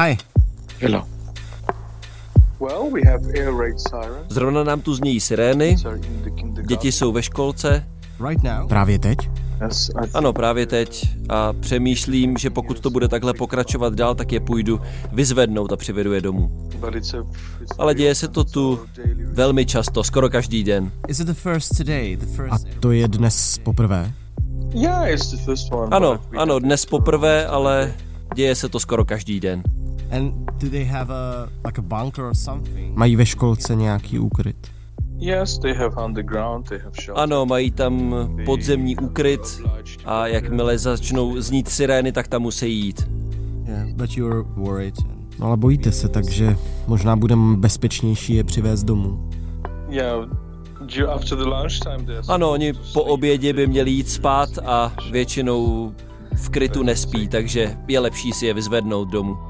Hi. Hello. Well, we have air raid sirens. Zrovna nám tu znějí sirény, děti jsou ve školce. Right now? Právě teď? Ano, právě teď. A přemýšlím, že pokud to bude takhle pokračovat dál, tak je půjdu vyzvednout a přivedu je domů. Ale děje se to tu velmi často, skoro každý den. Is it the first today? The first... A to je dnes poprvé? Yeah, it's the first one. Ano, ano, dnes poprvé, ale děje se to skoro každý den. And do they have a like a bunker or something? Mají ve školce nějaký úkryt? Yes, they have underground, they have shelter. Ano, mají tam podzemní úkryt a jakmile začnou znít sirény, tak tam musí jít. Yeah, but you're worried. No ale bojíte se, takže možná budeme bezpečnější je přivést domů. Ano, oni po obědě by měli jít spát a většinou v krytu nespí, takže je lepší si je vyzvednout domů.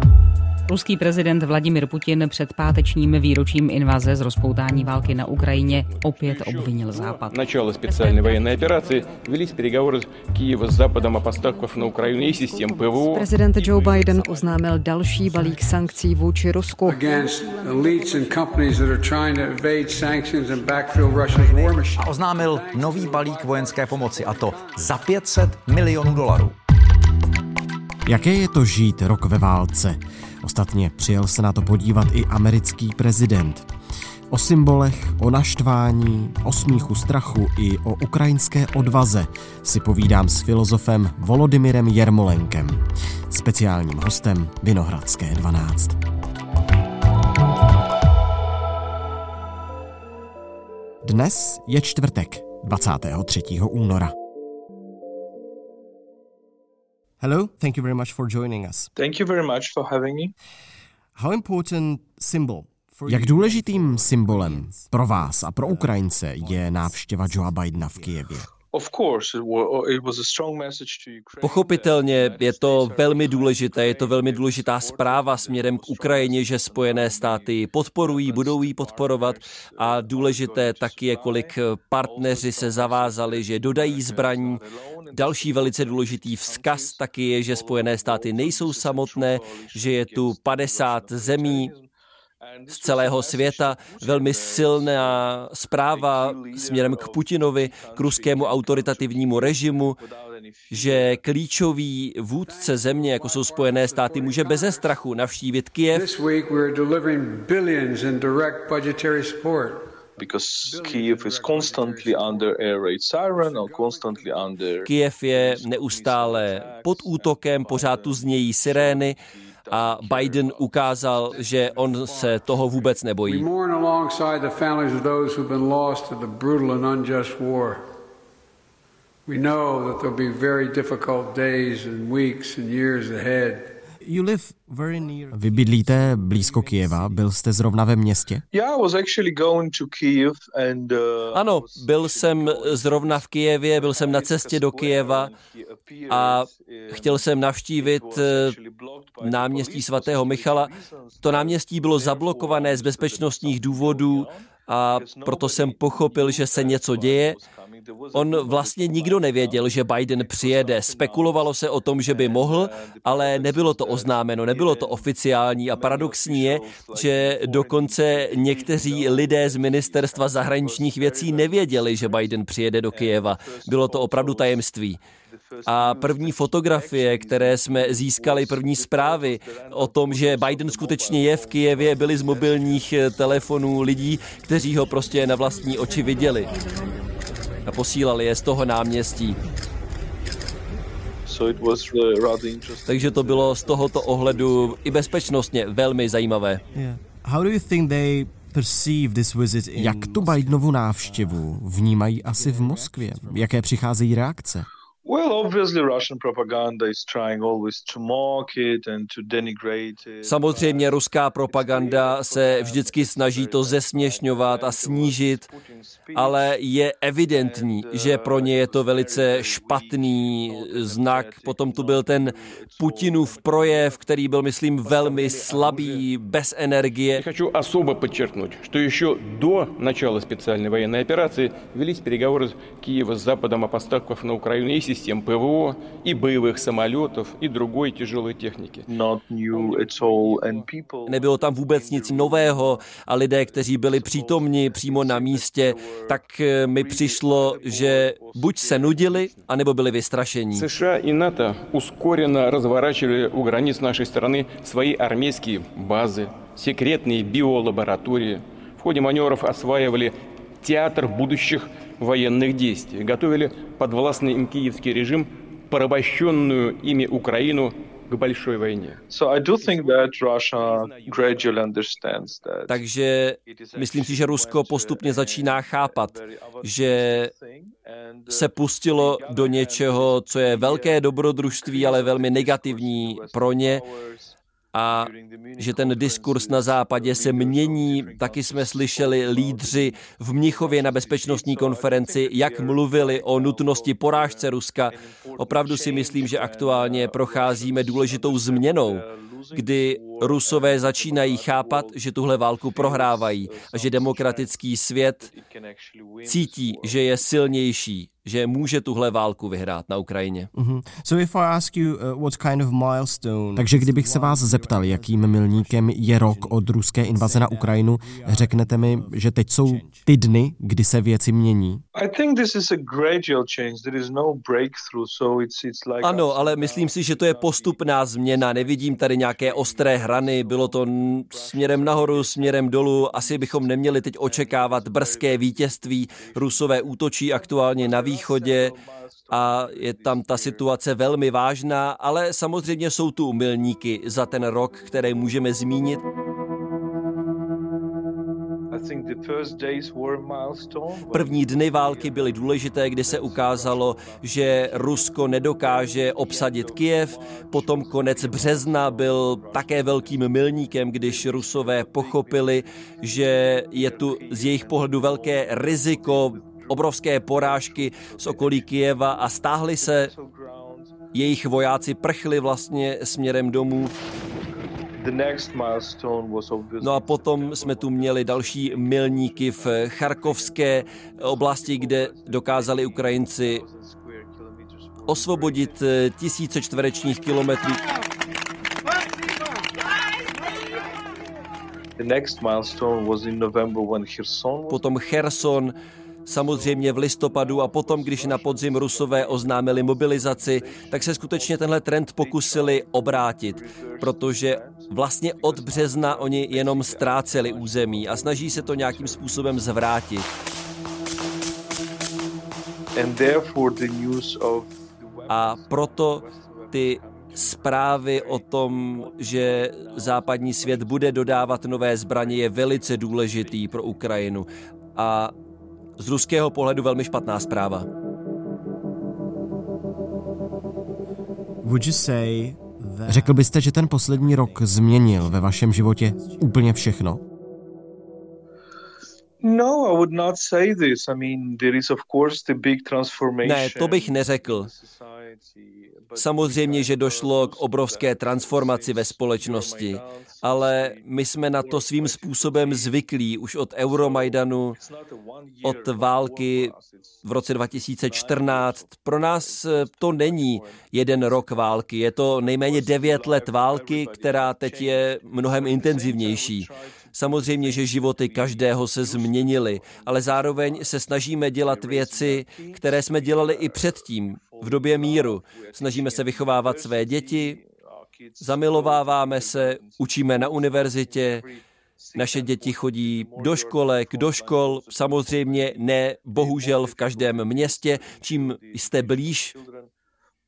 Ruský prezident Vladimir Putin před pátečním výročím invaze z rozpoutání války na Ukrajině opět obvinil Západ. Начало специальной военной операции велись переговоры Киева с Западом о поставках на Украину и систем ПВО. Prezident Joe Biden oznámil další balík sankcí vůči Rusku. against elites and companies that are trying to evade sanctions and backfill Russia's war machine. a oznámil nový balík vojenské pomoci, a to za 500 milionů dolarů. Jaké je to žít rok ve válce? Ostatně přijel se na to podívat i americký prezident. O symbolech, o naštvání, o smíchu strachu i o ukrajinské odvaze si povídám s filozofem Volodymyrem Jermolenkem, speciálním hostem Vinohradské 12. Dnes je čtvrtek, 23. února. Hello, thank you very much for joining us. Thank you very much for having me. How important symbol Jak důležitým symbolem pro vás a pro Ukrajince je návštěva Joea Bidena v Kijevě? Pochopitelně je to velmi důležité, je to velmi důležitá zpráva směrem k Ukrajině, že Spojené státy ji podporují, budou ji podporovat a důležité taky je, kolik partneři se zavázali, že dodají zbraní. Další velice důležitý vzkaz taky je, že Spojené státy nejsou samotné, že je tu 50 zemí, z celého světa, velmi silná zpráva směrem k Putinovi, k ruskému autoritativnímu režimu, že klíčový vůdce země, jako jsou Spojené státy, může beze strachu navštívit Kyjev. This week we are delivering billions in direct budgetary support. because Kiev is constantly under air raid siren or constantly under Kyjev je neustále pod útokem, pořád tu znějí sirény a Biden ukázal, že on se toho vůbec nebojí. We know that there'll be very difficult days and weeks and years ahead. Vy bydlíte blízko Kijeva, byl jste zrovna ve městě? Yeah, I was actually going to Kiev and uh, Ano, byl jsem zrovna v Kijevě, byl jsem na cestě do Kijeva a chtěl jsem navštívit náměstí svatého Michala. To náměstí bylo zablokované z bezpečnostních důvodů a proto jsem pochopil, že se něco děje. On vlastně nikdo nevěděl, že Biden přijede. Spekulovalo se o tom, že by mohl, ale nebylo to oznámeno, nebylo to oficiální. A paradoxní je, že dokonce někteří lidé z ministerstva zahraničních věcí nevěděli, že Biden přijede do Kyjeva. Bylo to opravdu tajemství. A první fotografie, které jsme získali, první zprávy o tom, že Biden skutečně je v Kijevě, byly z mobilních telefonů lidí, kteří ho prostě na vlastní oči viděli. A posílali je z toho náměstí. so it was uh, rather interesting. Takže to bylo z tohoto ohledu i bezpečnostně velmi zajímavé. Jak tu Bidenovu návštěvu vnímají asi v Moskvě? Jaké přicházejí reakce? Samozřejmě ruská propaganda se vždycky snaží to zesměšňovat a snížit, ale je evidentní, že pro ně je to velice špatný znak. Potom tu byl ten Putinův projev, který byl, myslím, velmi slabý, bez energie. Хочу особо подчеркнуть, что еще до начала специальной военной операции велись переговоры Киева с Западом о поставках на Украину и систем ПВО, и боевых самолетов, и другой тяжелой техники. Nebylo tam vůbec nic nového a lidé, kteří byli přítomni přímo na místě, tak eh, mi přišlo, že buď se nudili, anebo byli vystrašení. США и НАТО ускоренно разворачивали у границ нашей страны свои армейские базы, секретные биолаборатории. В ходе маневров осваивали театр будущих военных действий, готовили подвластный им киевский режим порабощенную ими Украину к большой войне. Takže myslím si, že Rusko postupně začíná chápat, že se pustilo do něčeho, co je velké dobrodružství, ale velmi negativní pro ně a že ten diskurs na západě se mění. Taky jsme slyšeli lídři v Mnichově na bezpečnostní konferenci, jak mluvili o nutnosti porážce Ruska. Opravdu si myslím, že aktuálně procházíme důležitou změnou kdy Rusové začínají chápat, že tuhle válku prohrávají a že demokratický svět cítí, že je silnější, že může tuhle válku vyhrát na Ukrajině. Mm-hmm. So if I ask you uh, what kind of milestone... Takže kdybych se vás zeptal, jakým milníkem je rok od ruské invaze na Ukrajinu, řeknete mi, že teď jsou ty dny, kdy se věci mění? Ano, ale myslím si, že to je postupná změna. Nevidím tady nějaké ostré hrany. Bylo to směrem nahoru, směrem dolů. Asi bychom neměli teď očekávat brzké vítězství. Rusové útočí aktuálně na východě a je tam ta situace velmi vážná, ale samozřejmě jsou tu milníky za ten rok, které můžeme zmínit. První dny války byly důležité, kdy se ukázalo, že Rusko nedokáže obsadit Kijev. Potom konec března byl také velkým milníkem, když Rusové pochopili, že je tu z jejich pohledu velké riziko obrovské porážky z okolí Kijeva a stáhli se. Jejich vojáci prchli vlastně směrem domů. No a potom jsme tu měli další milníky v Charkovské oblasti, kde dokázali Ukrajinci osvobodit tisíce čtverečních kilometrů. Potom Cherson Samozřejmě v listopadu a potom, když na podzim Rusové oznámili mobilizaci, tak se skutečně tenhle trend pokusili obrátit, protože vlastně od března oni jenom ztráceli území a snaží se to nějakým způsobem zvrátit. A proto ty zprávy o tom, že západní svět bude dodávat nové zbraně, je velice důležitý pro Ukrajinu. A z ruského pohledu velmi špatná zpráva. Řekl byste, že ten poslední rok změnil ve vašem životě úplně všechno? No, ne, to bych neřekl. Samozřejmě, že došlo k obrovské transformaci ve společnosti, ale my jsme na to svým způsobem zvyklí už od Euromajdanu, od války v roce 2014. Pro nás to není jeden rok války, je to nejméně devět let války, která teď je mnohem intenzivnější. Samozřejmě, že životy každého se změnily, ale zároveň se snažíme dělat věci, které jsme dělali i předtím, v době míru. Snažíme se vychovávat své děti, zamilováváme se, učíme na univerzitě, naše děti chodí do školek, do škol, samozřejmě ne bohužel v každém městě. Čím jste blíž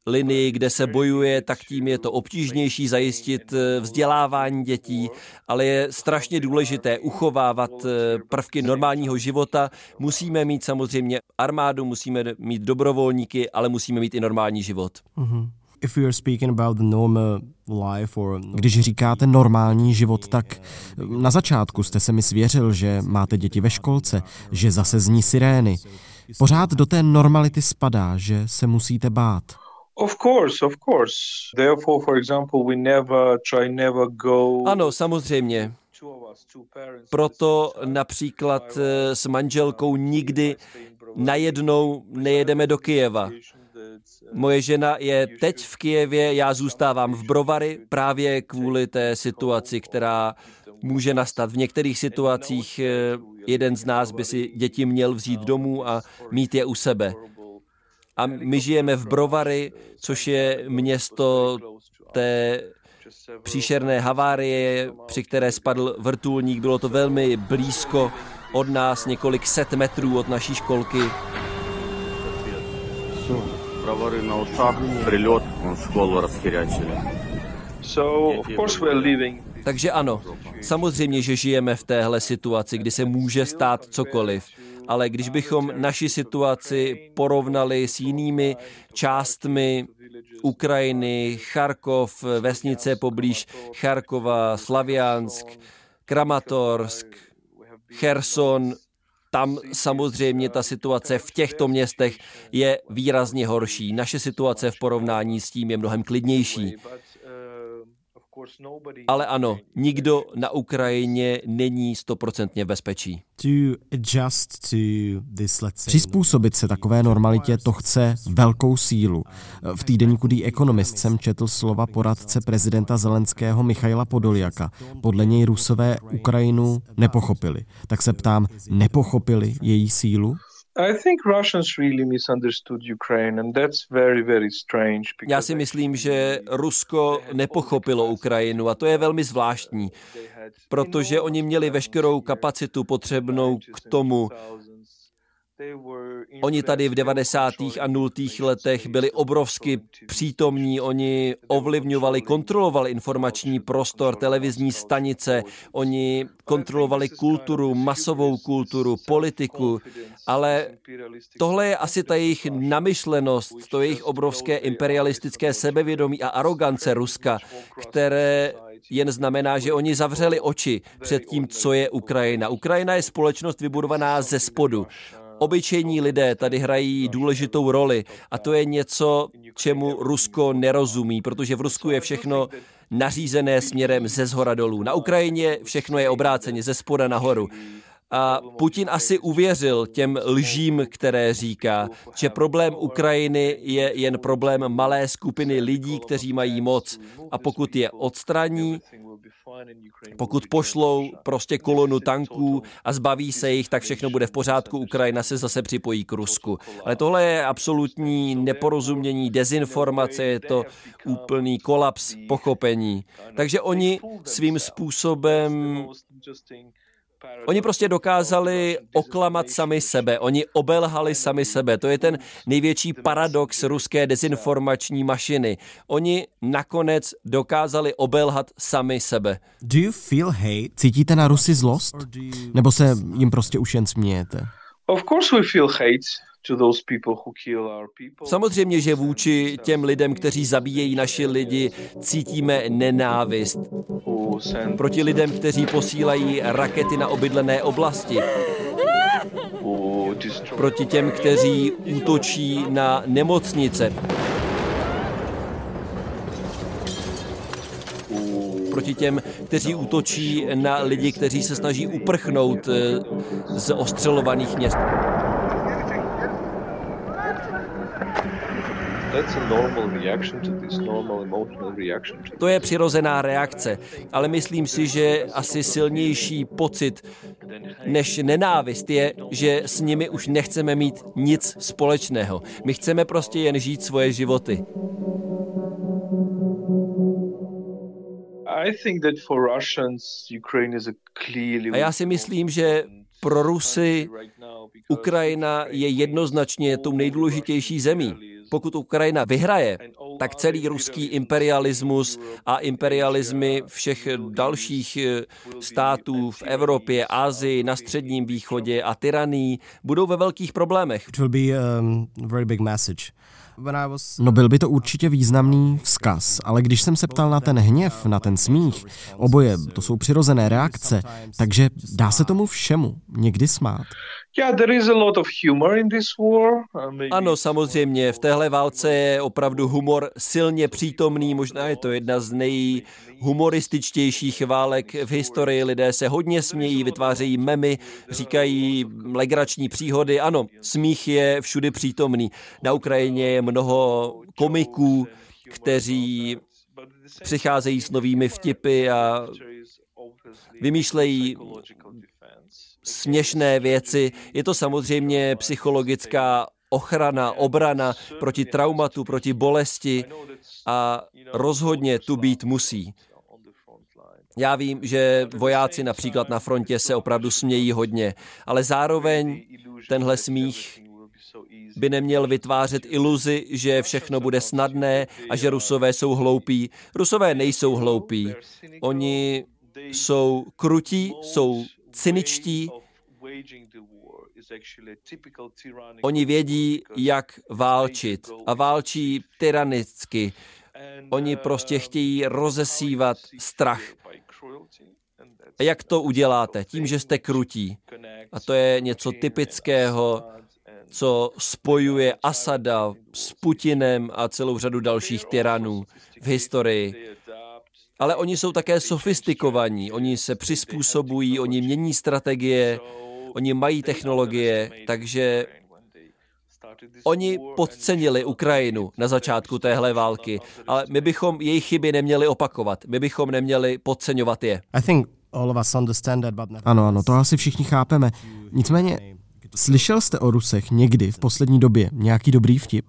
linii, kde se bojuje, tak tím je to obtížnější zajistit eh, vzdělávání dětí, ale je strašně důležité uchovávat eh, prvky normálního života. Musíme mít samozřejmě armádu, musíme mít dobrovolníky, ale musíme mít i normální život. Mm-hmm. If we are speaking about the normal life or... Když říkáte normální život, tak na začátku jste se mi svěřil, že máte děti ve školce, že zase zní sirény. Pořád do té normality spadá, že se musíte bát. Of course, of course. Therefore, for example, we never try never go. Ano, samozřejmě. Proto například eh, s manželkou nikdy najednou nejedeme do Kijeva. Moje žena je teď v Kijevě, já zůstávám v Brovary právě kvůli té situaci, která může nastat. V některých situacích eh, jeden z nás by si děti měl vzít domů a mít je u sebe. A my žijeme v Brovary, což je město té příšerné havárie, při které spadl vrtulník. Bylo to velmi blízko od nás, několik set metrů od naší školky. Brovary na ушах, прилет, он школу расхерячили. So, of course we're living takže ano, samozřejmě, že žijeme v téhle situaci, kdy se může stát cokoliv. Ale když bychom naši situaci porovnali s jinými částmi Ukrajiny, Charkov, vesnice poblíž Charkova, Slaviansk, Kramatorsk, Cherson, tam samozřejmě ta situace v těchto městech je výrazně horší. Naše situace v porovnání s tím je mnohem klidnější. Ale ano, nikdo na Ukrajině není stoprocentně v bezpečí. Přizpůsobit se takové normalitě to chce velkou sílu. V týdeníku The Economist jsem četl slova poradce prezidenta Zelenského Michaila Podoljaka. Podle něj Rusové Ukrajinu nepochopili. Tak se ptám, nepochopili její sílu? Já si myslím, že Rusko nepochopilo Ukrajinu a to je velmi zvláštní, protože oni měli veškerou kapacitu potřebnou k tomu, Oni tady v 90. a 0. letech byli obrovsky přítomní, oni ovlivňovali, kontrolovali informační prostor, televizní stanice, oni kontrolovali kulturu, masovou kulturu, politiku, ale tohle je asi ta jejich namyšlenost, to jejich obrovské imperialistické sebevědomí a arogance Ruska, které jen znamená, že oni zavřeli oči před tím, co je Ukrajina. Ukrajina je společnost vybudovaná ze spodu. Obyčejní lidé tady hrají důležitou roli a to je něco, čemu Rusko nerozumí, protože v Rusku je všechno nařízené směrem ze zhora dolů. Na Ukrajině všechno je obráceně ze spoda nahoru. A Putin asi uvěřil těm lžím, které říká, že problém Ukrajiny je jen problém malé skupiny lidí, kteří mají moc. A pokud je odstraní, pokud pošlou prostě kolonu tanků a zbaví se jich, tak všechno bude v pořádku, Ukrajina se zase připojí k Rusku. Ale tohle je absolutní neporozumění, dezinformace, je to úplný kolaps pochopení. Takže oni svým způsobem Oni prostě dokázali oklamat sami sebe, oni obelhali sami sebe. To je ten největší paradox ruské dezinformační mašiny. Oni nakonec dokázali obelhat sami sebe. Do you feel hate? Cítíte na Rusy zlost? Nebo se jim prostě už jen smějete? Of course we feel hate. Samozřejmě, že vůči těm lidem, kteří zabíjejí naši lidi, cítíme nenávist. Proti lidem, kteří posílají rakety na obydlené oblasti. Proti těm, kteří útočí na nemocnice. proti těm, kteří útočí na lidi, kteří se snaží uprchnout eh, z ostřelovaných měst. To je přirozená reakce, ale myslím si, že asi silnější pocit než nenávist je, že s nimi už nechceme mít nic společného. My chceme prostě jen žít svoje životy. A já si myslím, že pro Rusy Ukrajina je jednoznačně tou nejdůležitější zemí pokud Ukrajina vyhraje, tak celý ruský imperialismus a imperialismy všech dalších eh, států v Evropě, Asii, na Středním východě a tyraní budou ve velkých problémech. Um. No byl by to určitě významný vzkaz, ale když jsem se ptal na ten hněv, na ten smích, oboje, to jsou přirozené reakce, takže dá se tomu všemu někdy smát. Ano, samozřejmě, v téhle válce je opravdu humor silně přítomný, možná je to jedna z nejhumorističtějších válek v historii. Lidé se hodně smějí, vytvářejí memy, říkají legrační příhody. Ano, smích je všudy přítomný. Na Ukrajině je mnoho komiků, kteří přicházejí s novými vtipy a vymýšlejí směšné věci. Je to samozřejmě psychologická ochrana, obrana proti traumatu, proti bolesti a rozhodně tu být musí. Já vím, že vojáci například na frontě se opravdu smějí hodně, ale zároveň tenhle smích by neměl vytvářet iluzi, že všechno bude snadné a že rusové jsou hloupí. Rusové nejsou hloupí. Oni jsou krutí, jsou cyničtí. Oni vědí, jak válčit a válčí tyranicky. Oni prostě chtějí rozesívat strach. A jak to uděláte? Tím, že jste krutí. A to je něco typického, co spojuje Asada s Putinem a celou řadu dalších tyranů v historii ale oni jsou také sofistikovaní, oni se přizpůsobují, oni mění strategie, oni mají technologie, takže Oni podcenili Ukrajinu na začátku téhle války, ale my bychom jejich chyby neměli opakovat. My bychom neměli podceňovat je. Ano, ano, to asi všichni chápeme. Nicméně Slyšel jste o Rusech někdy v poslední době nějaký dobrý vtip?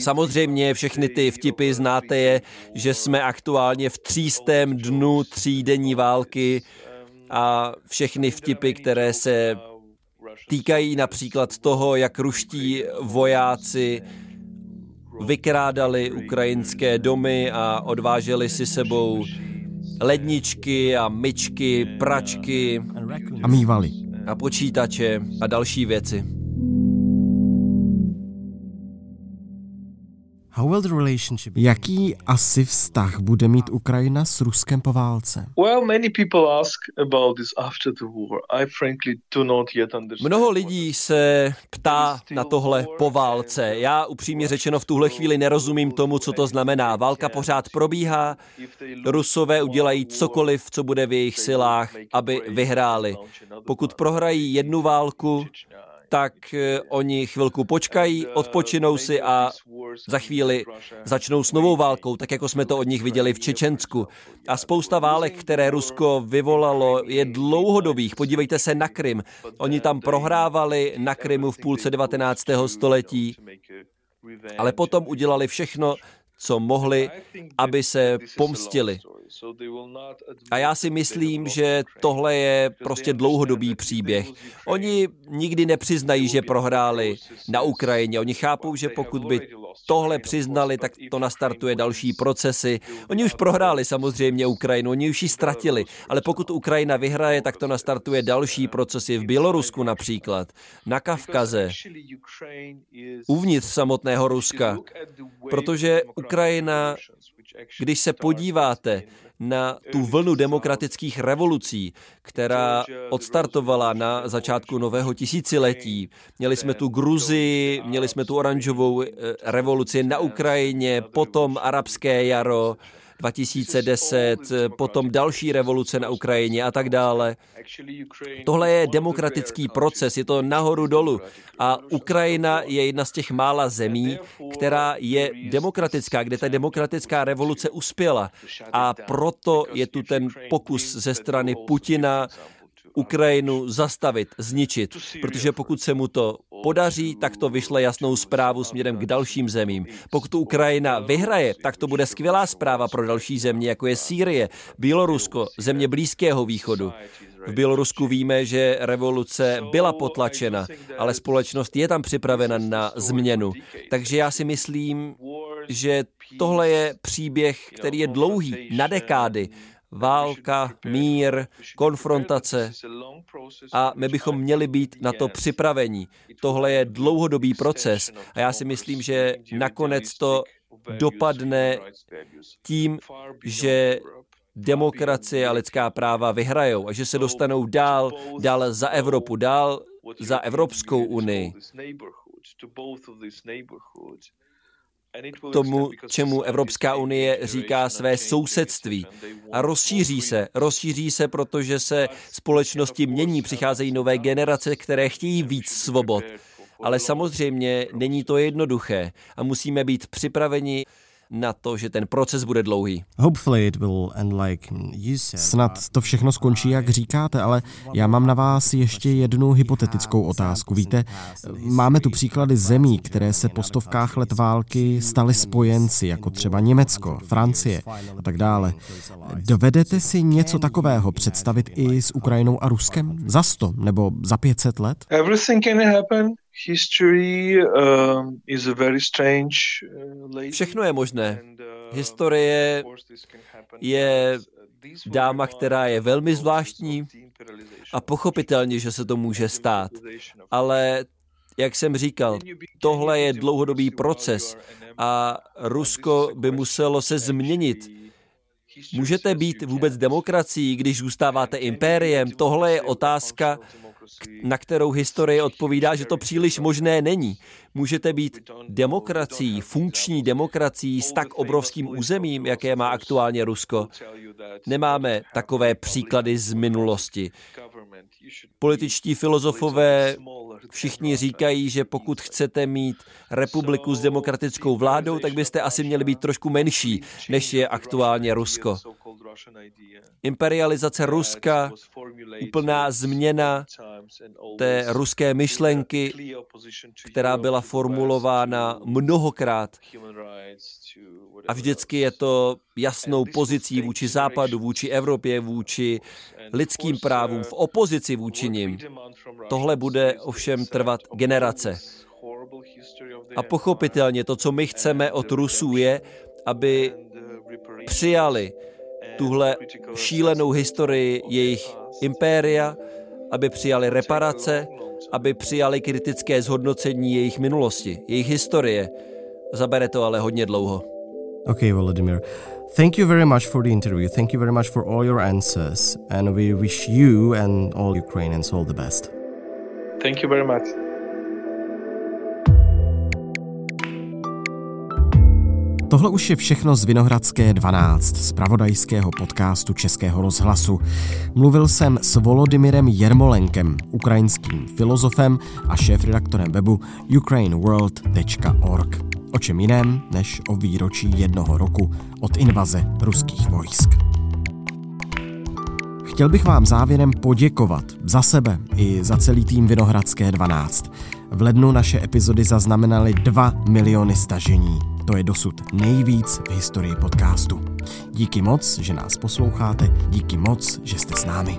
Samozřejmě všechny ty vtipy znáte je, že jsme aktuálně v třístém dnu třídenní války a všechny vtipy, které se týkají například toho, jak ruští vojáci vykrádali ukrajinské domy a odváželi si sebou ledničky a myčky, pračky a mývali a počítače a další věci. Jaký asi vztah bude mít Ukrajina s Ruskem po válce? Mnoho lidí se ptá na tohle po válce. Já upřímně řečeno v tuhle chvíli nerozumím tomu, co to znamená. Válka pořád probíhá, Rusové udělají cokoliv, co bude v jejich silách, aby vyhráli. Pokud prohrají jednu válku, tak eh, oni chvilku počkají, odpočinou si a za chvíli začnou s novou válkou, tak jako jsme to od nich viděli v Čečensku. A spousta válek, které Rusko vyvolalo, je dlouhodobých. Podívejte se na Krym. Oni tam prohrávali na Krymu v půlce 19. století, ale potom udělali všechno, co mohli, aby se pomstili. A já si myslím, že tohle je prostě dlouhodobý příběh. Oni nikdy nepřiznají, že prohráli na Ukrajině. Oni chápou, že pokud by tohle přiznali, tak to nastartuje další procesy. Oni už prohráli samozřejmě Ukrajinu, oni už ji ztratili, ale pokud Ukrajina vyhraje, tak to nastartuje další procesy v Bělorusku například, na Kavkaze, uvnitř samotného Ruska, protože Ukrajina když se podíváte na tu vlnu demokratických revolucí, která odstartovala na začátku nového tisíciletí. Měli jsme tu Gruzii, měli jsme tu oranžovou eh, revoluci na Ukrajině, potom arabské jaro, 2010, potom další revoluce na Ukrajině a tak dále. Tohle je demokratický proces, je to nahoru dolu. A Ukrajina je jedna z těch mála zemí, která je demokratická, kde ta demokratická revoluce uspěla. A proto je tu ten pokus ze strany Putina Ukrajinu zastavit, zničit, protože pokud se mu to podaří, tak to vyšle jasnou zprávu směrem k dalším zemím. Pokud Ukrajina vyhraje, tak to bude skvělá zpráva pro další země, jako je Sýrie, Bělorusko, země Blízkého východu. V Bělorusku víme, že revoluce byla potlačena, ale společnost je tam připravena na změnu. Takže já si myslím, že tohle je příběh, který je dlouhý, na dekády válka, mír, konfrontace a my bychom měli být na to připraveni. Tohle je dlouhodobý proces a já si myslím, že nakonec to dopadne tím, že demokracie a lidská práva vyhrajou a že se dostanou dál, dál za Evropu, dál za Evropskou unii tomu, čemu Evropská unie říká své sousedství. A rozšíří se, rozšíří se, protože se společnosti mění, přicházejí nové generace, které chtějí víc svobod. Ale samozřejmě není to jednoduché a musíme být připraveni na to, že ten proces bude dlouhý. Snad to všechno skončí, jak říkáte, ale já mám na vás ještě jednu hypotetickou otázku. Víte, máme tu příklady zemí, které se po stovkách let války staly spojenci, jako třeba Německo, Francie a tak dále. Dovedete si něco takového představit i s Ukrajinou a Ruskem? Za sto nebo za 500 let? Everything can happen. Um, uh, Všechno je možné. Uh, Historie je dáma, která je velmi zvláštní a pochopitelně, že se to může stát. Ale jak jsem říkal, tohle je dlouhodobý proces a Rusko by muselo se změnit. Můžete být vůbec demokracií, když zůstáváte impériem? Tohle je otázka, na kterou historie odpovídá, že to příliš možné není. Můžete být demokracií, funkční demokracií s tak obrovským územím, jaké má aktuálně Rusko. Nemáme takové příklady z minulosti. Političtí filozofové všichni říkají, že pokud chcete mít republiku s demokratickou vládou, tak byste asi měli být trošku menší, než je aktuálně Rusko. Imperializace Ruska, úplná změna té ruské myšlenky, která byla formulována mnohokrát. A vždycky je to jasnou pozicí vůči Západu, vůči Evropě, vůči lidským právům, v opozici vůči nim. Tohle bude ovšem trvat generace. A pochopitelně to, co my chceme od Rusů, je, aby přijali tuhle šílenou historii jejich impéria, aby přijali reparace, aby přijali kritické zhodnocení jejich minulosti, jejich historie. Zabere to ale hodně dlouho. Okay, Volodymyr. Thank you very much for the interview. Thank you very much for all your answers. And we wish you and all Ukrainians all the best. Thank you very much. Tohle už je všechno z Vinohradské 12, z pravodajského podcastu Českého rozhlasu. Mluvil jsem s Volodymyrem Jermolenkem, ukrajinským filozofem a šéf-redaktorem webu ukraineworld.org. O čem jiném, než o výročí jednoho roku od invaze ruských vojsk. Chtěl bych vám závěrem poděkovat za sebe i za celý tým Vinohradské 12. V lednu naše epizody zaznamenaly 2 miliony stažení. To je dosud nejvíc v historii podcastu. Díky moc, že nás posloucháte, díky moc, že jste s námi.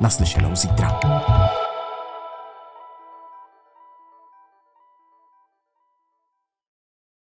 Naslyšenou zítra.